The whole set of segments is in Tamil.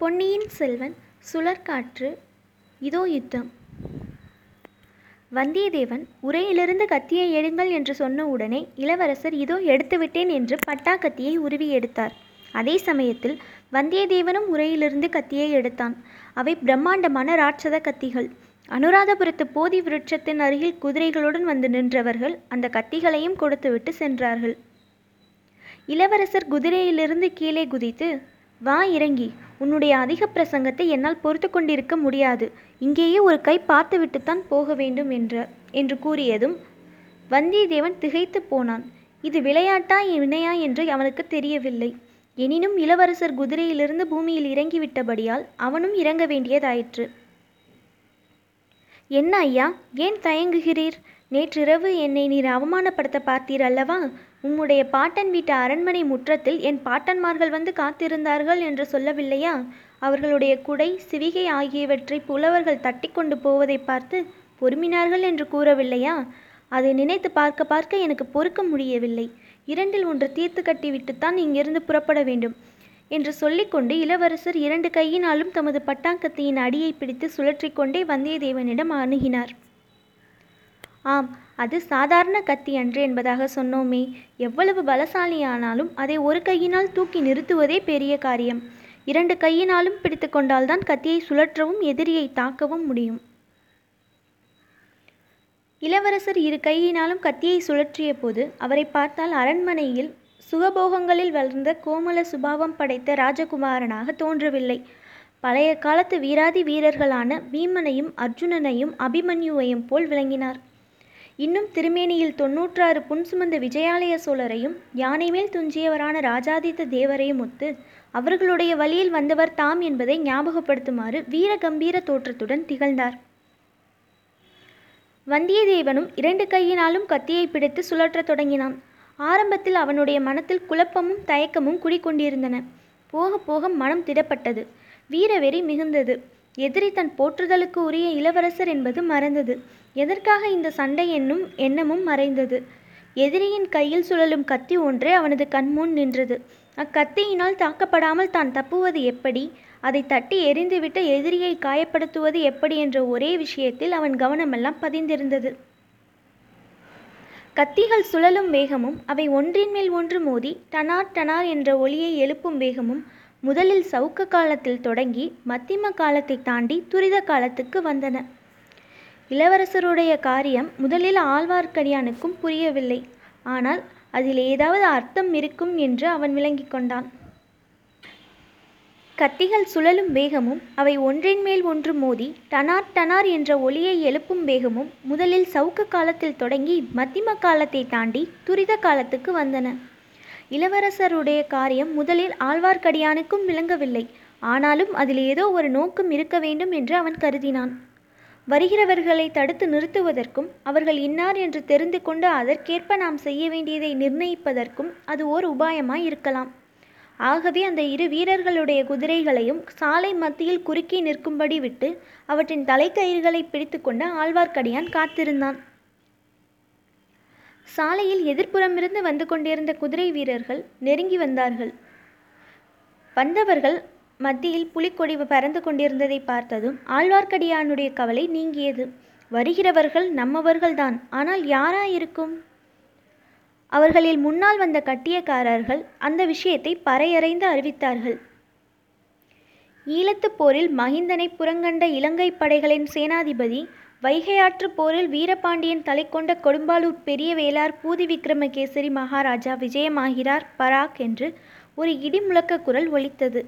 பொன்னியின் செல்வன் சுழற்காற்று இதோ யுத்தம். வந்தியத்தேவன் உரையிலிருந்து கத்தியை எடுங்கள் என்று சொன்ன உடனே இளவரசர் இதோ எடுத்துவிட்டேன் என்று பட்டா கத்தியை உருவி எடுத்தார். அதே சமயத்தில் வந்தியத்தேவனும் உரையிலிருந்து கத்தியை எடுத்தான். அவை பிரம்மாண்டமான ராட்சத கத்திகள். அனுராதபுரத்து போதி விருட்சத்தின் அருகில் குதிரைகளுடன் வந்து நின்றவர்கள் அந்த கத்திகளையும் கொடுத்துவிட்டு சென்றார்கள். இளவரசர் குதிரையிலிருந்து கீழே குதித்து வா இறங்கி. உன்னுடைய அதிக பிரசங்கத்தை என்னால் பொறுத்து கொண்டிருக்க முடியாது. இங்கேயே ஒரு கை பார்த்துவிட்டுத்தான் போக வேண்டும் என்ற என்று கூறியதும் வந்தியத்தேவன் திகைத்து போனான். இது விளையாட்டா வினையா என்று அவனுக்கு தெரியவில்லை. எனினும் இளவரசர் குதிரையிலிருந்து பூமியில் இறங்கிவிட்டபடியால் அவனும் இறங்க வேண்டியதாயிற்று. என்ன ஐயா ஏன் தயங்குகிறீர்? நேற்றிரவு என்னை நீர் அவமானப்படுத்த பார்த்தீர் அல்லவா? உம்முடைய பாட்டன் வீட்டு அரண்மனை முற்றத்தில் என் பாட்டன்மார்கள் வந்து காத்திருந்தார்கள் என்று சொல்லவில்லையா? அவர்களுடைய குடை சிவிகை ஆகியவற்றை புலவர்கள் தட்டி கொண்டு போவதை பார்த்து பொறுமினார்கள் என்று கூறவில்லையா? அதை நினைத்து பார்க்க பார்க்க எனக்கு பொறுக்க முடியவில்லை. இரண்டில் ஒன்று தீர்த்து கட்டிவிட்டுத்தான் இங்கிருந்து புறப்பட வேண்டும் என்று சொல்லிக்கொண்டு இளவரசர் இரண்டு கையினாலும் தமது பட்டாங்கத்தியின் அடியை பிடித்து சுழற்றி கொண்டே வந்தியத்தேவனிடம் அணுகினார். ஆம் அது சாதாரண கத்தி அன்று என்பதாக சொன்னோமே. எவ்வளவு பலசாலியானாலும் அதை ஒரு கையினால் தூக்கி நிறுத்துவதே பெரிய காரியம். இரண்டு கையினாலும் பிடித்து கொண்டால்தான் கத்தியை சுழற்றவும் எதிரியை தாக்கவும் முடியும். இளவரசர் இரு கையினாலும் கத்தியை சுழற்றிய போது அவரை பார்த்தால் அரண்மனையில் சுகபோகங்களில் வளர்ந்த கோமல சுபாவம் படைத்த ராஜகுமாரனாக தோன்றவில்லை. பழைய காலத்து வீராதி வீரர்களான பீமனையும் அர்ஜுனனையும் அபிமன்யுவையும் போல் விளங்கினார். இன்னும் திருமேனியில் தொன்னூற்றாறு புன் சுமந்த விஜயாலய சோழரையும் யானை மேல் துஞ்சியவரான ராஜாதித்த தேவரையும் ஒத்து அவர்களுடைய வழியில் வந்தவர் தாம் என்பதை ஞாபகப்படுத்துமாறு வீர கம்பீர தோற்றத்துடன் திகழ்ந்தார். வந்தியத்தேவனும் இரண்டு கையினாலும் கத்தியை பிடித்து சுழற்றத் தொடங்கினான். ஆரம்பத்தில் அவனுடைய மனத்தில் குழப்பமும் தயக்கமும் குடிக்கொண்டிருந்தன. போக போக மனம் திடப்பட்டது. வீரவெறி மிகுந்தது. எதிரி தன் போற்றுதலுக்கு உரிய இளவரசர் என்பது மறந்தது. எதற்காக இந்த சண்டை என்னும் எண்ணமும் மறைந்தது. எதிரியின் கையில் சுழலும் கத்தி ஒன்றே அவனது கண்முன் நின்றது. அக்கத்தியினால் தாக்கப்படாமல் தான் தப்புவது எப்படி? அதை தட்டி எரிந்துவிட்டு எதிரியை காயப்படுத்துவது எப்படி என்ற ஒரே விஷயத்தில் அவன் கவனமெல்லாம் பதிந்திருந்தது. கத்திகள் சுழலும் வேகமும் அவை ஒன்றின் மேல் ஒன்று மோதி டனார் டனார் என்ற ஒளியை எழுப்பும் வேகமும் முதலில் சவுக்க காலத்தில் தொடங்கி மத்திம காலத்தை தாண்டி துரித காலத்துக்கு வந்தன. இளவரசருடைய காரியம் முதலில் ஆழ்வார்க்கடியானுக்கும் புரியவில்லை. ஆனால் அதில் ஏதாவது அர்த்தம் இருக்கும் என்று அவன் விளங்கிக் கொண்டான். கத்திகள் சுழலும் வேகமும் அவை ஒன்றின் மேல் ஒன்று மோதி டனார் டனார் என்ற ஒளியை எழுப்பும் வேகமும் முதலில் சவுக்க காலத்தில் தொடங்கி மத்திம காலத்தை தாண்டி துரித காலத்துக்கு வந்தன. இளவரசருடைய காரியம் முதலில் ஆழ்வார்க்கடியானுக்கும் விளங்கவில்லை. ஆனாலும் அதில் ஏதோ ஒரு நோக்கம் இருக்க வேண்டும் என்று அவன் கருதினான். வருகிறவர்களை தடுத்து நிறுத்துவதற்கும் அவர்கள் இன்னார் என்று தெரிந்து கொண்டு அதற்கேற்ப நாம் செய்ய வேண்டியதை நிர்ணயிப்பதற்கும் அது ஓர் உபாயமாய் இருக்கலாம். ஆகவே அந்த இரு வீரர்களுடைய குதிரைகளையும் சாலை மத்தியில் குறுக்கி நிற்கும்படி விட்டு அவற்றின் தலைக்கயிறுகளை பிடித்துக்கொண்டு ஆழ்வார்க்கடியான் காத்திருந்தான். சாலையில் எதிர்ப்புறமிருந்து வந்து கொண்டிருந்த குதிரை வீரர்கள் நெருங்கி வந்தார்கள். வந்தவர்கள் மத்தியில் புலிக்கொடி பறந்து கொண்டிருந்ததை பார்த்ததும் ஆழ்வார்க்கடியானுடைய கவலை நீங்கியது. வருகிறவர்கள் நம்மவர்கள்தான் ஆனால் யாராயிருக்கும்? அவர்களில் முன்னால் வந்த கட்டியக்காரர்கள் அந்த விஷயத்தை பறையறைந்து அறிவித்தார்கள். ஈழத்துப் போரில் மகிந்தனை புறங்கண்ட இலங்கை படைகளின் சேனாதிபதி வைகையாற்று போரில் வீரபாண்டியன் தலை கொண்ட கொடும்பாலூர் பெரிய வேளார் பூதி விக்ரமகேசரி மகாராஜா விஜயமாகிறார் பராக் என்று ஒரு இடி முழக்க குரல் ஒலித்தது.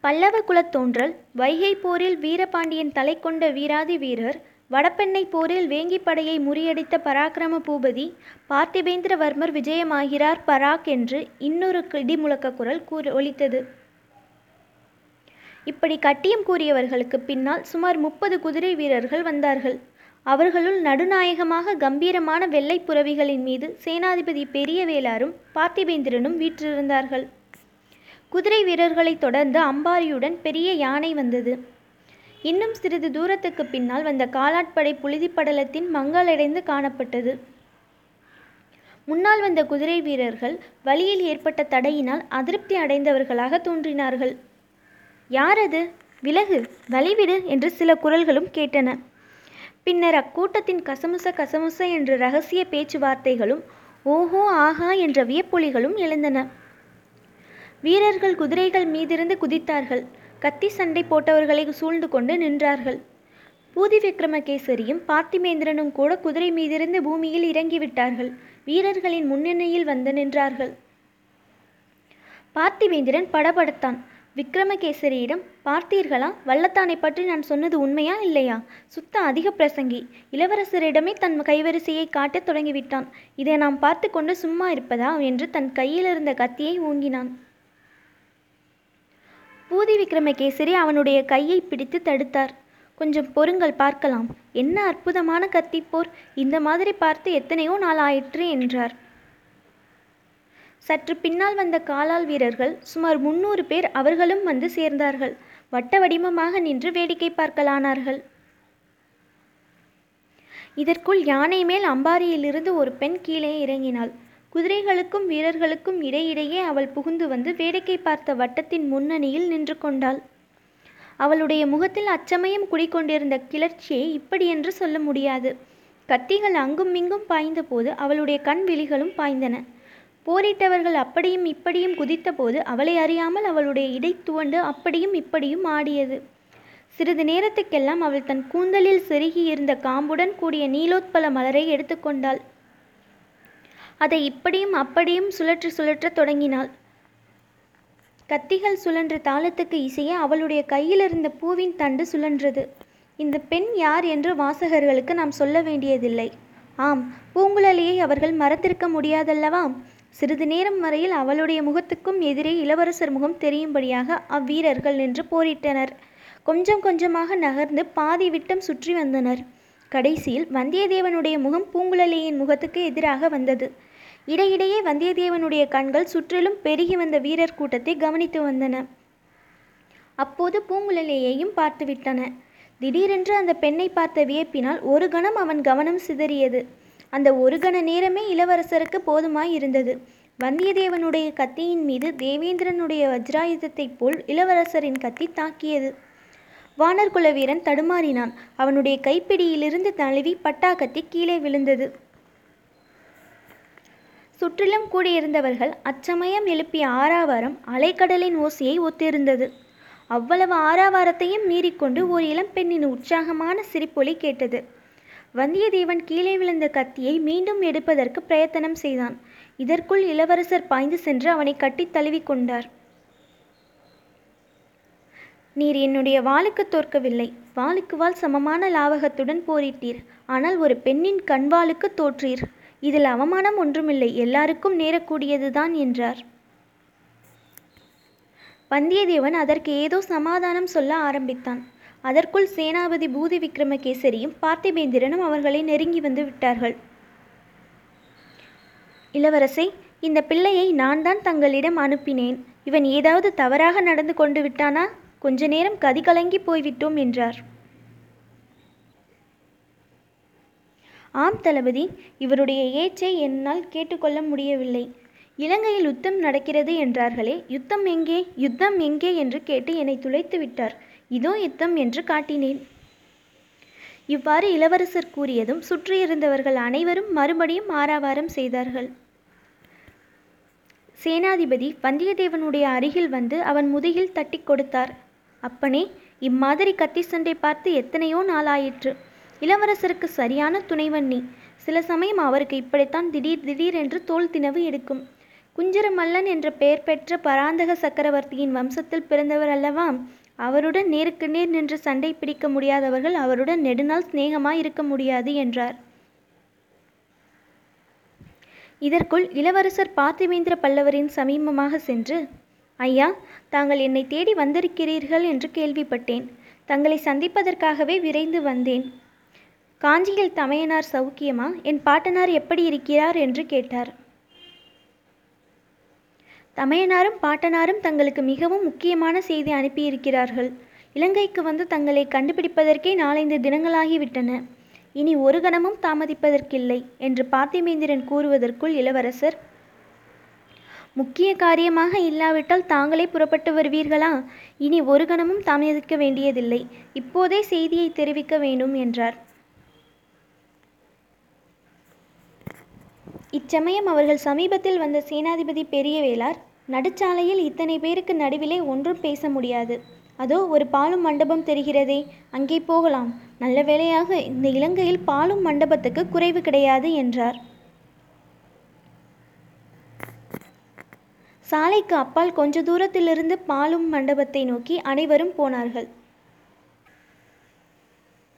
பல்லவ குலத்தோன்றல் வைகை போரில் வீரபாண்டியன் தலை கொண்ட வீராதி வீரர் வடபெண்ணை போரில் வேங்கி படையை முறியடித்த பராக்கிரம பூபதி பார்த்திபேந்திரவர்மர் விஜயமாகிறார் பராக் என்று இன்னொரு இடிமுழக்க குரல் கூற ஒலித்தது. இப்படி கட்டியம் கூறியவர்களுக்கு பின்னால் சுமார் முப்பது குதிரை வீரர்கள் வந்தார்கள். அவர்களுள் நடுநாயகமாக கம்பீரமான வெள்ளை புறவிகளின் மீது சேனாதிபதி பெரிய வேளாரும் பார்த்திபேந்திரனும் வீற்றிருந்தார்கள். குதிரை வீரர்களை தொடர்ந்து அம்பாரியுடன் பெரிய யானை வந்தது. இன்னும் சிறிது தூரத்துக்கு பின்னால் வந்த காலாட்படை புழுதிப்படலத்தின் மங்களடைந்து காணப்பட்டது. முன்னால் வந்த குதிரை வீரர்கள் வழியில் ஏற்பட்ட தடையினால் அதிருப்தி அடைந்தவர்களாக தோன்றினார்கள். யார் அது விலகு வழிவிடு என்று சில குரல்களும் கேட்டன. பின்னர் அக்கூட்டத்தின் கசமுச கசமுச என்ற ரகசிய பேச்சுவார்த்தைகளும் ஓஹோ ஆஹா என்ற வியப்பொலிகளும் எழுந்தன. வீரர்கள் குதிரைகள் மீதிருந்து குதித்தார்கள். கத்தி சண்டை போட்டவர்களை சூழ்ந்து கொண்டு நின்றார்கள். பூதி விக்ரமகேசரியும் பார்த்திமேந்திரனும் கூட குதிரை மீதிருந்து பூமியில் இறங்கிவிட்டார்கள். வீரர்களின் முன்னணியில் வந்து நின்றார்கள். பார்த்திவேந்திரன் படபடத்தான். விக்ரமகேசரியிடம் பார்த்தீர்களா? வல்லத்தானை பற்றி நான் சொன்னது உண்மையா இல்லையா? சுத்த அதிக பிரசங்கி. இளவரசரிடமே தன் கைவரிசையை காட்டத் தொடங்கிவிட்டான். இதை நாம் பார்த்து கொண்டு சும்மா இருப்பதா? என்று தன் கையிலிருந்த கத்தியை ஓங்கினான் பூதி விக்ரமகேசரி அவனுடைய கையை பிடித்து தடுத்தார். கொஞ்சம் பொறுங்கள் பார்க்கலாம். என்ன அற்புதமான கத்திப்போர் இந்த மாதிரி பார்த்து எத்தனையோ நாள் ஆயிற்று என்றார். சற்று பின்னால் வந்த காலால் வீரர்கள் சுமார் முன்னூறு பேர் அவர்களும் வந்து சேர்ந்தார்கள். வட்ட வடிவமாக நின்று வேடிக்கை பார்க்கலானார்கள். இதற்குள் யானை மேல் அம்பாரியிலிருந்து ஒரு பெண் கீழே இறங்கினாள். குதிரைகளுக்கும் வீரர்களுக்கும் இடையிடையே அவள் புகுந்து வந்து வேடிக்கை பார்த்த வட்டத்தின் முன்னணியில் நின்று கொண்டாள். அவளுடைய முகத்தில் அச்சமயம் குடிக்கொண்டிருந்த கிளர்ச்சியை இப்படியென்று சொல்ல முடியாது. கத்திகள் அங்கும் இங்கும் பாய்ந்தபோது அவளுடைய கண் விழிகளும் பாய்ந்தன. போரிட்டவர்கள் அப்படியும் இப்படியும் குதித்தபோது அவளை அறியாமல் அவளுடைய இடை துவண்டு அப்படியும் இப்படியும் ஆடியது. சிறிது நேரத்துக்கெல்லாம் அவள் தன் கூந்தலில் செருகி இருந்த காம்புடன் கூடிய நீலோத்பல மலரை எடுத்துக்கொண்டாள் அதை இப்படியும் அப்படியும் சுழற்ற சுழற்றத் தொடங்கினாள். கத்திகள் சுழன்ற தாளத்துக்கு இசைய அவளுடைய கையில் இருந்த பூவின் தண்டு சுழன்றது. இந்த பெண் யார் என்று வாசகர்களுக்கு நாம் சொல்ல வேண்டியதில்லை. ஆம் பூங்குழலியை அவர்கள் மறந்திருக்க முடியாதல்லவா? சிறிது நேரம் வரையில் அவளுடைய முகத்துக்கும் எதிரே இளவரசர் முகம் தெரியும்படியாக அவ்வீரர்கள் நின்று போரிட்டனர். கொஞ்சம் கொஞ்சமாக நகர்ந்து பாதி விட்டம் சுற்றி வந்தனர். கடைசியில் வந்தியத்தேவனுடைய முகம் பூங்குழலியின் முகத்துக்கு எதிராக வந்தது. இடையிடையே வந்தியத்தேவனுடைய கண்கள் சுற்றிலும் பெருகி வந்த வீரர் கூட்டத்தை கவனித்து வந்தன. அப்போது பூங்குழலியையும் பார்த்துவிட்டன திடீரென்று அந்த பெண்ணை பார்த்த வியப்பினால் ஒரு கணம் அவன் கவனம் சிதறியது. அந்த ஒரு கண நேரமே இளவரசருக்கு போதுமாய் இருந்தது வந்தியத்தேவனுடைய கத்தியின் மீது தேவேந்திரனுடைய வஜ்ராயுதத்தைப் போல் இளவரசரின் கத்தி தாக்கியது. வானர்குல வீரன் தடுமாறினான். அவனுடைய கைப்பிடியிலிருந்து தழுவி பட்டாக்கத்தி கீழே விழுந்தது. சுற்றிலும் கூடியிருந்தவர்கள் அச்சமயம் எழுப்பிய ஆறாவாரம் அலைக்கடலின் ஓசையை ஒத்திருந்தது. அவ்வளவு ஆறாவாரத்தையும் மீறிக்கொண்டு ஒரு இளம்பெண்ணின் உற்சாகமான சிரிப்பொலி கேட்டது. வந்தியத்தேவன் கீழே விழுந்த கத்தியை மீண்டும் எடுப்பதற்கு பிரயத்தனம் செய்தான். இதற்குள் இளவரசர் பாய்ந்து சென்று அவனை கட்டித் தழுவி கொண்டார். நீர் என்னுடைய வாளுக்கு தோற்கவில்லை. வாளுக்கு வாள் சமமான லாவகத்துடன் போரிட்டீர். ஆனால் ஒரு பெண்ணின் கண்வாளுக்கு தோற்றீர். இதில் அவமானம் ஒன்றுமில்லை. எல்லாருக்கும் நேரக்கூடியதுதான் என்றார். வந்தியத்தேவன் அதற்கு ஏதோ சமாதானம் சொல்ல ஆரம்பித்தான். அதற்குள் சேனாபதி பூதி விக்ரமகேசரியும் பார்த்திபேந்திரனும் அவர்களை நெருங்கி வந்து விட்டார்கள். இளவரசே இந்த பிள்ளையை நான் தான் தங்களிடம் அனுப்பினேன். இவன் ஏதாவது தவறாக நடந்து கொண்டு விட்டானா? கொஞ்ச நேரம் கதி கலங்கி போய்விட்டோம் என்றார். ஆம் தளபதி இவருடைய ஏச்சை என்னால் கேட்டுக்கொள்ள முடியவில்லை. இலங்கையில் யுத்தம் நடக்கிறது என்றார்களே யுத்தம் எங்கே? யுத்தம் எங்கே? என்று கேட்டு என்னை துளைத்து விட்டார். இதோ யுத்தம் என்று காட்டினேன். இவ்வாறு இளவரசர் கூறியதும் சுற்றியிருந்தவர்கள் அனைவரும் மறுபடியும் ஆரவாரம் செய்தார்கள். சேனாதிபதி வந்தியத்தேவனுடைய அருகில் வந்து அவன் முதுகில் தட்டி கொடுத்தார். அப்பனே இம்மாதிரி கத்தி சண்டை பார்த்து எத்தனையோ நாளாயிற்று. இளவரசருக்கு சரியான துணைவன் நீ. சில சமயம் அவருக்கு இப்படித்தான் திடீர் திடீரென்று தோல் தினவு எடுக்கும். குஞ்சரமல்லன் என்ற பெயர் பெற்ற பராந்தக சக்கரவர்த்தியின் வம்சத்தில் பிறந்தவர் அல்லவா அவருடன் நேருக்கு நேர் நின்று சண்டை பிடிக்க முடியாதவர்கள் அவருடன் நெடுநாள் சிநேகமாய் இருக்க முடியாது என்றார். இதற்குள் இளவரசர் பார்த்திவேந்திர பல்லவரின் சமீபமாக சென்று ஐயா தாங்கள் என்னை தேடி வந்திருக்கிறீர்கள் என்று கேள்விப்பட்டேன். தங்களை சந்திப்பதற்காகவே விரைந்து வந்தேன். காஞ்சியில் தமையனார் சௌக்கியமா? என் பாட்டனார் எப்படி இருக்கிறார்? என்று கேட்டார். தமையனாரும் பாட்டனாரும் தங்களுக்கு மிகவும் முக்கியமான செய்தி அனுப்பியிருக்கிறார்கள். இலங்கைக்கு வந்து தங்களை கண்டுபிடிப்பதற்கே நாலைந்து தினங்களாகிவிட்டன. இனி ஒரு கணமும் தாமதிப்பதற்கில்லை என்று பார்த்திமேந்திரன் கூறுவதற்குள் இளவரசர் முக்கிய காரியமாக இல்லாவிட்டால் தாங்களே புறப்பட்டு வருவீர்களா? இனி ஒரு கணமும் தாமதிக்க வேண்டியதில்லை. இப்போதே செய்தியை தெரிவிக்க வேண்டும் என்றார். இச்சமயம் அவர்கள் சமீபத்தில் வந்த சேனாதிபதி பெரியவேளார் நடுச்சாலையில் இத்தனை பேருக்கு நடுவிலே ஒன்றும் பேச முடியாது. அதோ ஒரு பாலும் மண்டபம் தெரிகிறதே அங்கே போகலாம். நல்ல வேளையாக இந்த இலங்கையில் பாலும் மண்டபத்துக்கு குறைவு கிடையாது என்றார். சாலைக்கு அப்பால் கொஞ்ச தூரத்திலிருந்து பாலும் மண்டபத்தை நோக்கி அனைவரும் போனார்கள்.